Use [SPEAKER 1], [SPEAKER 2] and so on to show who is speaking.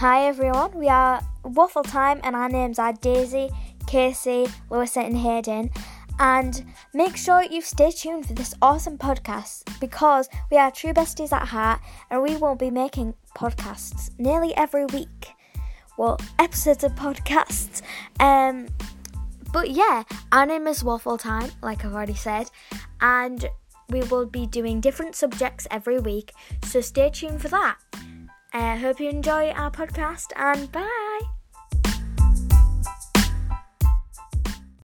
[SPEAKER 1] Hi everyone, we are Waffle Time and our names are Daisy, Casey, Lewis and Hayden. And make sure you stay tuned for this awesome podcast because we are true besties at heart and we will be making podcasts nearly every week. Well, episodes of podcasts. Um but yeah, our name is Waffle Time, like I've already said, and we will be doing different subjects every week, so stay tuned for that. I uh, hope you enjoy our podcast and bye.